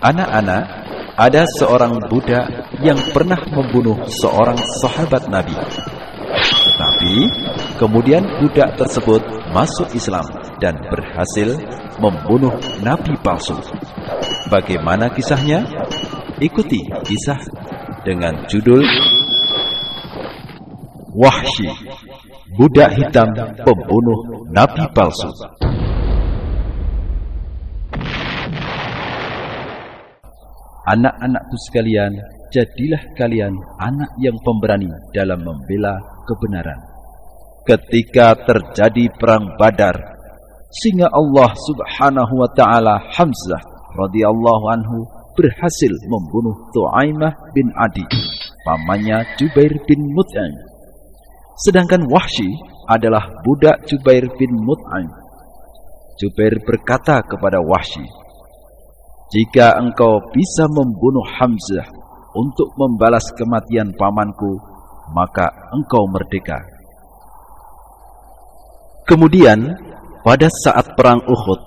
Anak-anak, ada seorang budak yang pernah membunuh seorang sahabat Nabi. Tetapi, kemudian budak tersebut masuk Islam dan berhasil membunuh Nabi palsu. Bagaimana kisahnya? Ikuti kisah dengan judul Wahsy, budak hitam pembunuh Nabi palsu. Anak-anakku sekalian, jadilah kalian anak yang pemberani dalam membela kebenaran. Ketika terjadi perang Badar, sehingga Allah Subhanahu wa taala Hamzah radhiyallahu anhu berhasil membunuh Tuaimah bin Adi, pamannya Jubair bin Mut'im. Sedangkan Wahsy adalah budak Jubair bin Mut'im. Jubair berkata kepada Wahsy, jika engkau bisa membunuh Hamzah untuk membalas kematian pamanku, maka engkau merdeka. Kemudian, pada saat perang Uhud,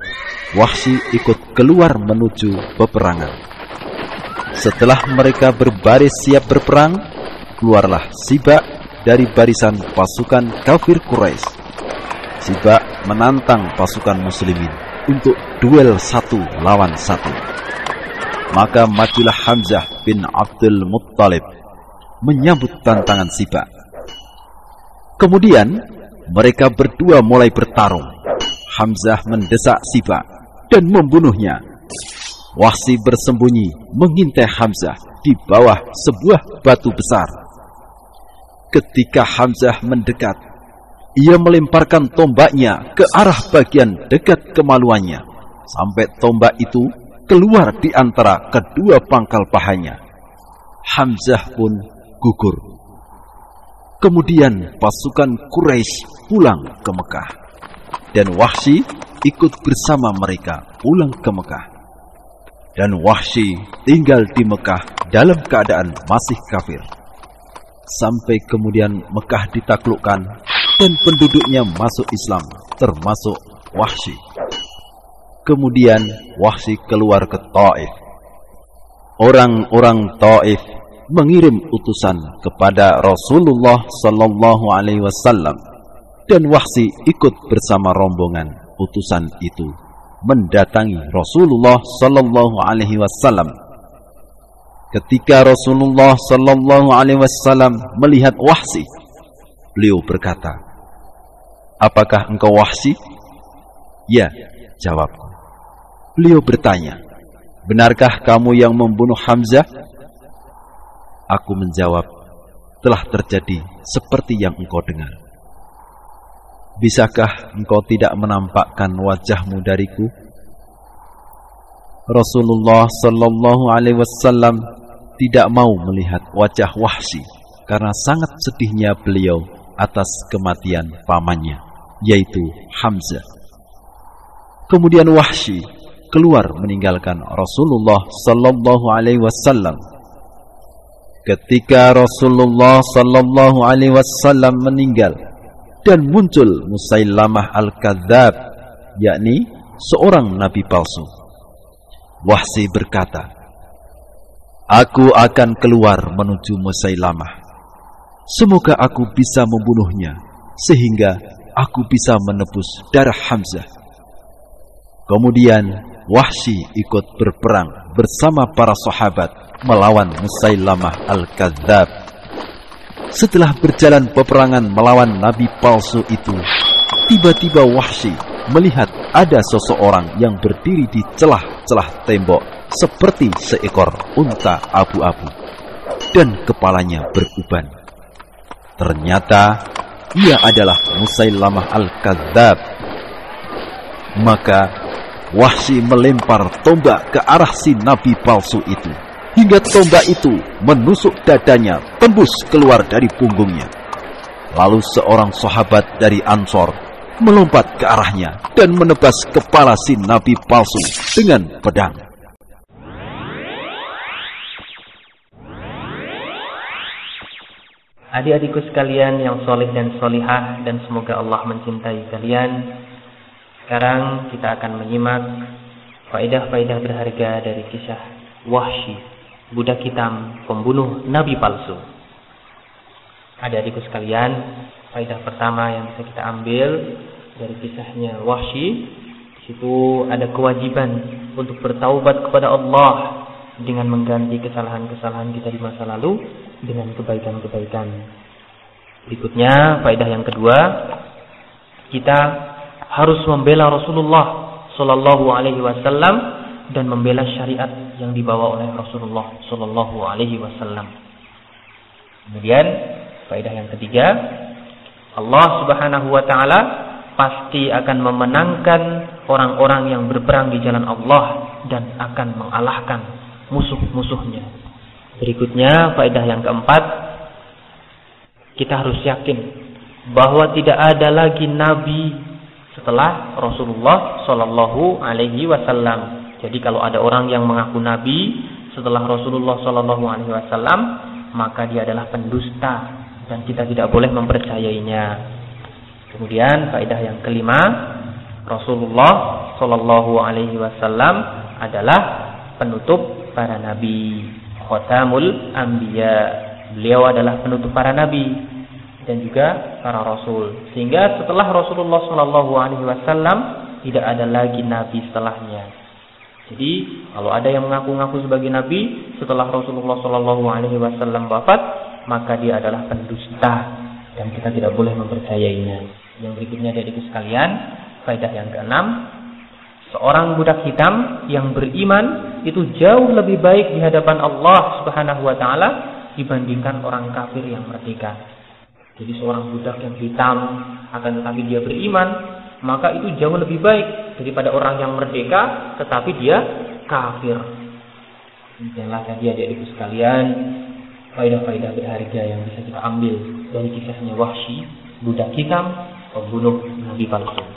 Wahsy ikut keluar menuju peperangan. Setelah mereka berbaris siap berperang, keluarlah Sibak dari barisan pasukan kafir Quraisy. Sibak menantang pasukan muslimin untuk duel satu lawan satu. Maka majulah Hamzah bin Abdul Muttalib menyambut tantangan Siba. Kemudian mereka berdua mulai bertarung. Hamzah mendesak Siba dan membunuhnya. Wahsi bersembunyi mengintai Hamzah di bawah sebuah batu besar. Ketika Hamzah mendekat, ia melemparkan tombaknya ke arah bagian dekat kemaluannya. Sampai tombak itu keluar di antara kedua pangkal pahanya. Hamzah pun gugur. Kemudian pasukan Quraisy pulang ke Mekah. Dan Wahsy ikut bersama mereka pulang ke Mekah. Dan Wahsy tinggal di Mekah dalam keadaan masih kafir. Sampai kemudian Mekah ditaklukkan dan penduduknya masuk Islam, termasuk Wahsy. Kemudian Wahsy keluar ke Taif. Orang-orang Taif mengirim utusan kepada Rasulullah sallallahu alaihi wasallam dan Wahsy ikut bersama rombongan utusan itu mendatangi Rasulullah sallallahu alaihi wasallam. Ketika Rasulullah sallallahu alaihi wasallam melihat Wahsy, beliau berkata, "Apakah engkau Wahsy?" "Ya," jawabku. Beliau bertanya, Benarkah kamu yang membunuh Hamzah? Aku menjawab, telah terjadi seperti yang engkau dengar. Bisakah engkau tidak menampakkan wajahmu dariku? Rasulullah Sallallahu Alaihi Wasallam tidak mau melihat wajah Wahsy karena sangat sedihnya beliau atas kematian pamannya, yaitu Hamzah. Kemudian Wahsy keluar meninggalkan Rasulullah sallallahu alaihi wasallam. Ketika Rasulullah sallallahu alaihi wasallam meninggal dan muncul Musailamah al-Kadzab, yakni seorang nabi palsu. Wahsi berkata, Aku akan keluar menuju Musailamah. Semoga aku bisa membunuhnya sehingga aku bisa menebus darah Hamzah. Kemudian Wahsy ikut berperang bersama para sahabat melawan Musailamah al-Kadzab. Setelah berjalan peperangan melawan nabi palsu itu, tiba-tiba Wahsy melihat ada seseorang yang berdiri di celah-celah tembok seperti seekor unta abu-abu. dan kepalanya beruban. Ternyata ia adalah Musailamah Al-Kadzab. Maka Wahsy melempar tombak ke arah si nabi palsu itu hingga tombak itu menusuk dadanya tembus keluar dari punggungnya. Lalu seorang sahabat dari Ansor melompat ke arahnya dan menebas kepala si nabi palsu dengan pedang. Adik-adikku sekalian yang soleh dan solihah dan semoga Allah mencintai kalian. Sekarang kita akan menyimak faedah-faedah berharga dari kisah Wahsy, budak hitam pembunuh nabi palsu. Adik-adikku sekalian, faedah pertama yang bisa kita ambil dari kisahnya Wahsy, di situ ada kewajiban untuk bertaubat kepada Allah dengan mengganti kesalahan-kesalahan kita di masa lalu dengan kebaikan-kebaikan. Berikutnya, faedah yang kedua, kita harus membela Rasulullah Sallallahu Alaihi Wasallam dan membela syariat yang dibawa oleh Rasulullah Sallallahu Alaihi Wasallam. Kemudian, faedah yang ketiga, Allah Subhanahu Wa Taala pasti akan memenangkan orang-orang yang berperang di jalan Allah dan akan mengalahkan musuh-musuhnya. Berikutnya, faedah yang keempat, kita harus yakin bahwa tidak ada lagi nabi setelah Rasulullah Shallallahu Alaihi Wasallam. Jadi kalau ada orang yang mengaku nabi setelah Rasulullah Shallallahu Alaihi Wasallam, maka dia adalah pendusta dan kita tidak boleh mempercayainya. Kemudian faedah yang kelima, Rasulullah Shallallahu Alaihi Wasallam adalah penutup para nabi khatamul anbiya. Beliau adalah penutup para nabi dan juga para rasul. Sehingga setelah Rasulullah Shallallahu alaihi wasallam tidak ada lagi nabi setelahnya. Jadi, kalau ada yang mengaku-ngaku sebagai nabi setelah Rasulullah Shallallahu alaihi wasallam wafat, maka dia adalah pendusta dan kita tidak boleh mempercayainya. Yang berikutnya dari sekalian, faedah yang keenam, Seorang budak hitam yang beriman itu jauh lebih baik di hadapan Allah Subhanahu wa taala dibandingkan orang kafir yang merdeka. Jadi seorang budak yang hitam akan tetapi dia beriman, maka itu jauh lebih baik daripada orang yang merdeka tetapi dia kafir. Inilah tadi adik-adikku sekalian faedah-faedah berharga yang bisa kita ambil dari kisahnya Wahsy, budak hitam, pembunuh Nabi palsu.